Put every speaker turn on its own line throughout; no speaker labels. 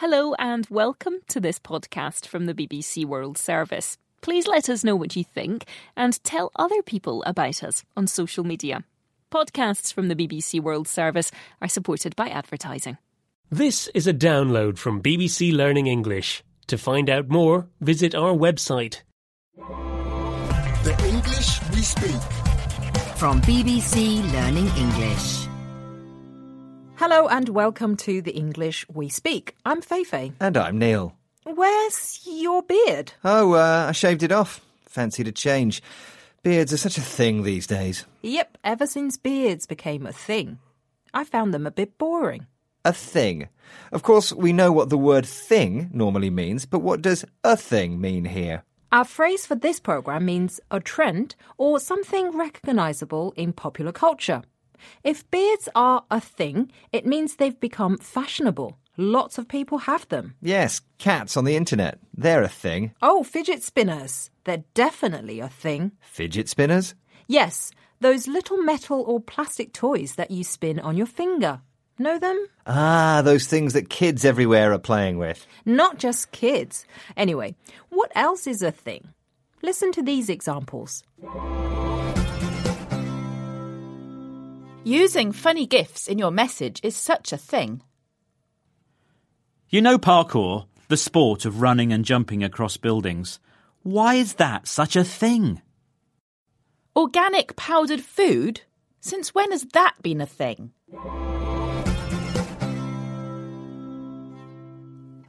Hello and welcome to this podcast from the BBC World Service. Please let us know what you think and tell other people about us on social media. Podcasts from the BBC World Service are supported by advertising.
This is a download from BBC Learning English. To find out more, visit our website.
The English we speak.
From BBC Learning English.
Hello and welcome to the English we speak. I'm Feifei.
And I'm Neil.
Where's your beard?
Oh, uh, I shaved it off. Fancied a change. Beards are such a thing these days.
Yep, ever since beards became a thing. I found them a bit boring.
A thing. Of course, we know what the word thing normally means, but what does a thing mean here?
Our phrase for this program means a trend or something recognizable in popular culture. If beards are a thing, it means they've become fashionable. Lots of people have them.
Yes, cats on the internet. They're a thing.
Oh, fidget spinners. They're definitely a thing.
Fidget spinners?
Yes, those little metal or plastic toys that you spin on your finger. Know them?
Ah, those things that kids everywhere are playing with.
Not just kids. Anyway, what else is a thing? Listen to these examples.
Using funny gifs in your message is such a thing.
You know parkour, the sport of running and jumping across buildings. Why is that such a thing?
Organic powdered food? Since when has that been a thing?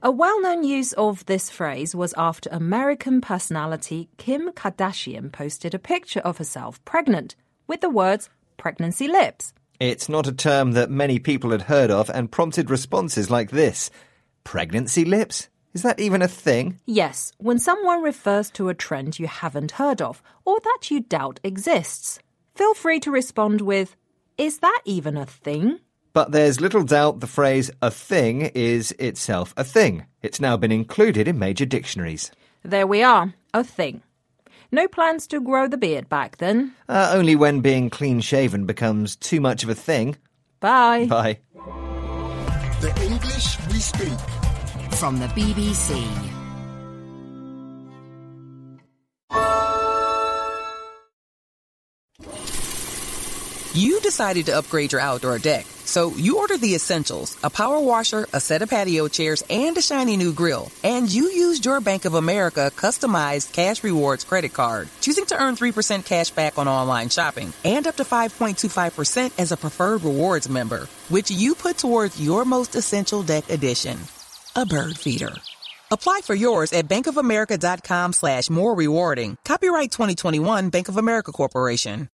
A well known use of this phrase was after American personality Kim Kardashian posted a picture of herself pregnant with the words pregnancy lips.
It's not a term that many people had heard of and prompted responses like this Pregnancy lips? Is that even a thing?
Yes, when someone refers to a trend you haven't heard of or that you doubt exists. Feel free to respond with, Is that even a thing?
But there's little doubt the phrase a thing is itself a thing. It's now been included in major dictionaries.
There we are, a thing. No plans to grow the beard back then.
Uh, only when being clean shaven becomes too much of a thing.
Bye.
Bye.
The English we speak.
From the BBC.
You decided to upgrade your outdoor deck, so you ordered the essentials a power washer, a set of patio chairs, and a shiny new grill. And you used your Bank of America customized cash rewards credit card, choosing to earn 3% cash back on online shopping and up to 5.25% as a preferred rewards member, which you put towards your most essential deck addition a bird feeder. Apply for yours at bankofamerica.com slash more rewarding. Copyright 2021 Bank of America Corporation.